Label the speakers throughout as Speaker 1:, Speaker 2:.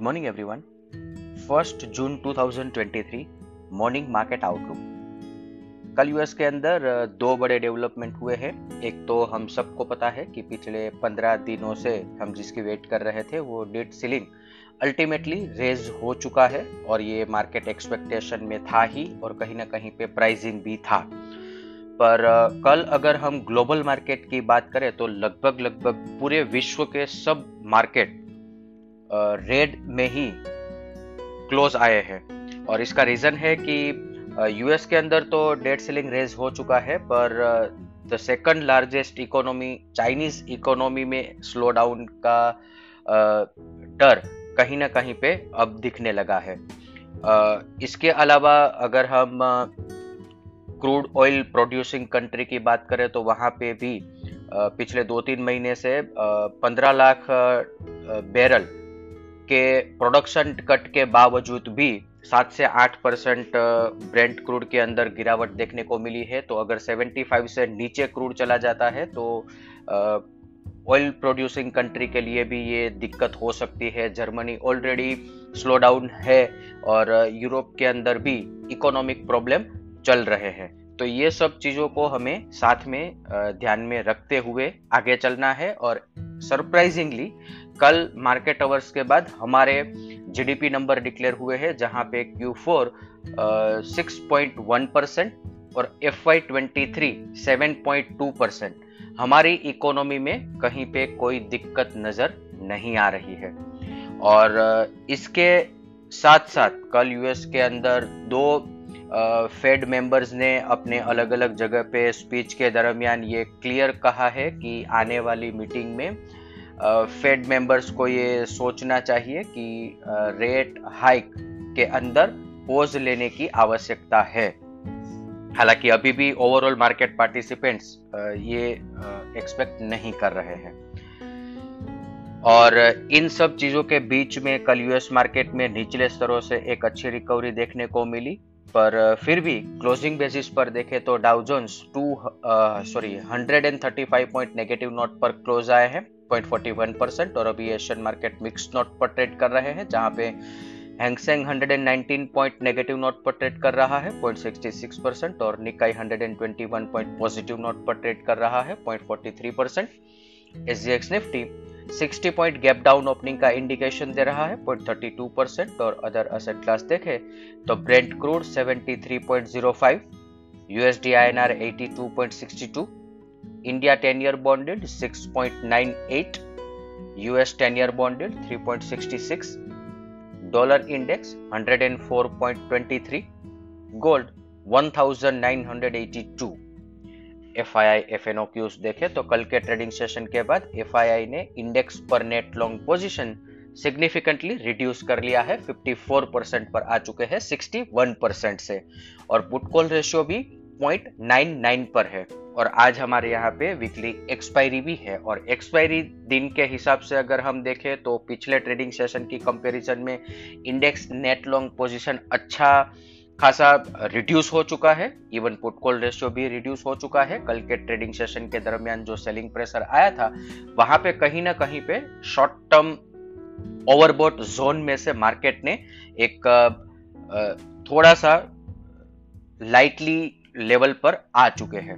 Speaker 1: Good morning everyone first June 2023 morning market outlook कल US के अंदर दो बड़े डेवलपमेंट हुए हैं। एक तो हम सबको पता है कि पिछले पंद्रह दिनों से हम जिसकी वेट कर रहे थे, वो डेट सीलिंग अल्टीमेटली रेज हो चुका है और ये मार्केट एक्सपेक्टेशन में था ही और कहीं ना कहीं पे प्राइजिंग भी था। पर कल अगर हम ग्लोबल मार्केट की बात करें तो लगभग लगभग पूरे विश्व के सब मार्केट रेड में ही क्लोज आए हैं। और इसका रीजन है कि यूएस के अंदर तो डेट सेलिंग रेज हो चुका है, पर the second largest economy Chinese economy में स्लो डाउन का डर कहीं ना कहीं पे अब दिखने लगा है। इसके अलावा अगर हम क्रूड ऑयल प्रोड्यूसिंग कंट्री की बात करें तो वहाँ पे भी पिछले दो तीन महीने से पंद्रह लाख बैरल के प्रोडक्शन कट के बावजूद भी सात से आठ परसेंट ब्रेंट क्रूड के अंदर गिरावट देखने को मिली है। तो अगर 75 से नीचे क्रूड चला जाता है तो ऑयल प्रोड्यूसिंग कंट्री के लिए भी ये दिक्कत हो सकती है। जर्मनी ऑलरेडी स्लो डाउन है और यूरोप के अंदर भी इकोनॉमिक प्रॉब्लम चल रहे हैं। तो ये सब चीज़ों को हमें साथ में ध्यान में रखते हुए आगे चलना है और सरप्राइजिंगली कल मार्केट आवर्स के बाद हमारे जीडीपी नंबर डिक्लेयर हुए हैं, जहाँ पे Q4 six point one percent और F Y twenty three seven point two percent हमारी इकोनॉमी में कहीं पे कोई दिक्कत नज़र नहीं आ रही है। और इसके साथ साथ कल यूएस के अंदर दो फेड मेंबर्स ने अपने अलग अलग जगह पे स्पीच के दरमियान ये क्लियर कहा है कि आने वाली मीटिंग में फेड मेंबर्स को ये सोचना चाहिए कि रेट हाइक के अंदर पोज लेने की आवश्यकता है। हालाँकि अभी भी ओवरऑल मार्केट पार्टिसिपेंट्स ये एक्सपेक्ट नहीं कर रहे हैं। और इन सब चीज़ों के बीच में कल यूएस मार्केट में निचले स्तरों से एक अच्छी रिकवरी देखने को मिली। पर फिर भी क्लोजिंग बेसिस पर देखें तो Dow Jones two sorry 135 point negative note पर क्लोज आए हैं 0.41 परसेंट और अभी एशियन मार्केट मिक्स नोट पर ट्रेड कर रहे हैं, जहाँ पे Hang Seng 119 point negative note पर ट्रेड कर रहा है 0.66 परसेंट और निकाई 121 पॉइंट पॉजिटिव नोट पर ट्रेड कर रहा है 0.43 percent SGX Nifty 60 point gap down opening का इंडिकेशन दे रहा है 0.32 परसेंट और अदर असेट क्लास देखें तो Brent crude 73.05 USD INR 82.62 India 10 year bond yield 6.98, US 10 year bond yield 3.66, dollar index 104.23, gold 1982. F I I F N O cues देखे तो कल के ट्रेडिंग सेशन के बाद एफ़ आई आई ने इंडेक्स पर net long position significantly reduce कर लिया है। 54 परसेंट पर आ चुके हैं 61 परसेंट से। और पुट कॉल रेशियो भी 0.99 पर है। और आज हमारे यहाँ पे वीकली एक्सपायरी भी है। और एक्सपायरी दिन के हिसाब से अगर हम देखें तो पिछले ट्रेडिंग सेशन की कंपैरिजन में इंडेक्स नेट लॉन्ग पोजीशन अच्छा खासा रिड्यूस हो चुका है इवन पुट कॉल रेशियो भी रिड्यूस हो चुका है, कल के ट्रेडिंग सेशन के दरमियान जो सेलिंग प्रेशर आया था, वहाँ पे कहीं ना कहीं पे शॉर्ट टर्म ओवरबोट जोन में से मार्केट ने एक थोड़ा सा लाइटली लेवल पर आ चुके हैं।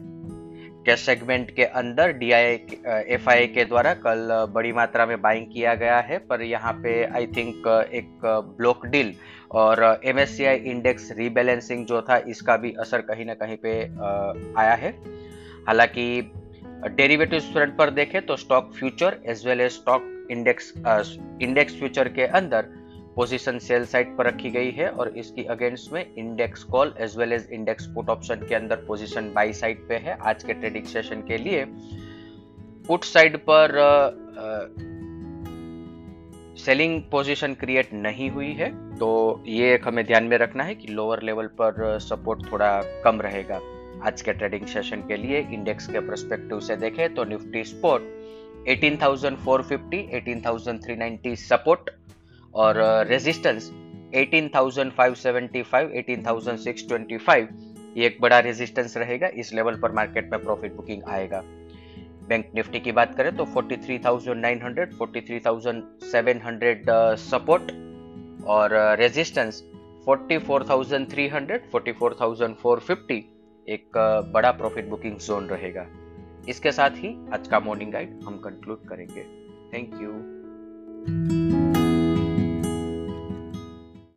Speaker 1: कैश सेगमेंट के अंदर डी एफ़ आई के द्वारा कल बड़ी मात्रा में बाइंग किया गया है। पर यहाँ पे आई थिंक एक ब्लॉक डील और एमएससीआई इंडेक्स रीबैलेंसिंग जो था, इसका भी असर कहीं ना कहीं पे आया है। हालाँकि डेरिवेटिव फ्रंट पर देखें तो stock future as well as stock index index future के अंदर पोजीशन सेल साइड पर रखी गई है और इसकी अगेंस्ट में index call as well as index put option के अंदर पोजीशन बाई साइड पे है। आज के ट्रेडिंग सेशन के लिए पुट साइड पर सेलिंग पोजीशन क्रिएट नहीं हुई है। तो ये एक हमें ध्यान में रखना है कि लोअर लेवल पर सपोर्ट थोड़ा कम रहेगा आज के ट्रेडिंग सेशन के लिए। इंडेक्स के परस्पेक्टिव से देखें तो निफ्टी स्पोर्ट 18,450, 18,390 सपोर्ट और रेजिस्टेंस 18,575, 18,625 ये एक बड़ा रेजिस्टेंस रहेगा। इस लेवल पर मार्केट में प्रॉफिट बुकिंग आएगा। बैंक निफ्टी की बात करें तो 43,900, 43,700 सपोर्ट और रेजिस्टेंस 44,300 44,450 एक बड़ा प्रॉफिट बुकिंग जोन रहेगा। इसके साथ ही आज का मॉर्निंग गाइड हम कंक्लूड करेंगे। Thank you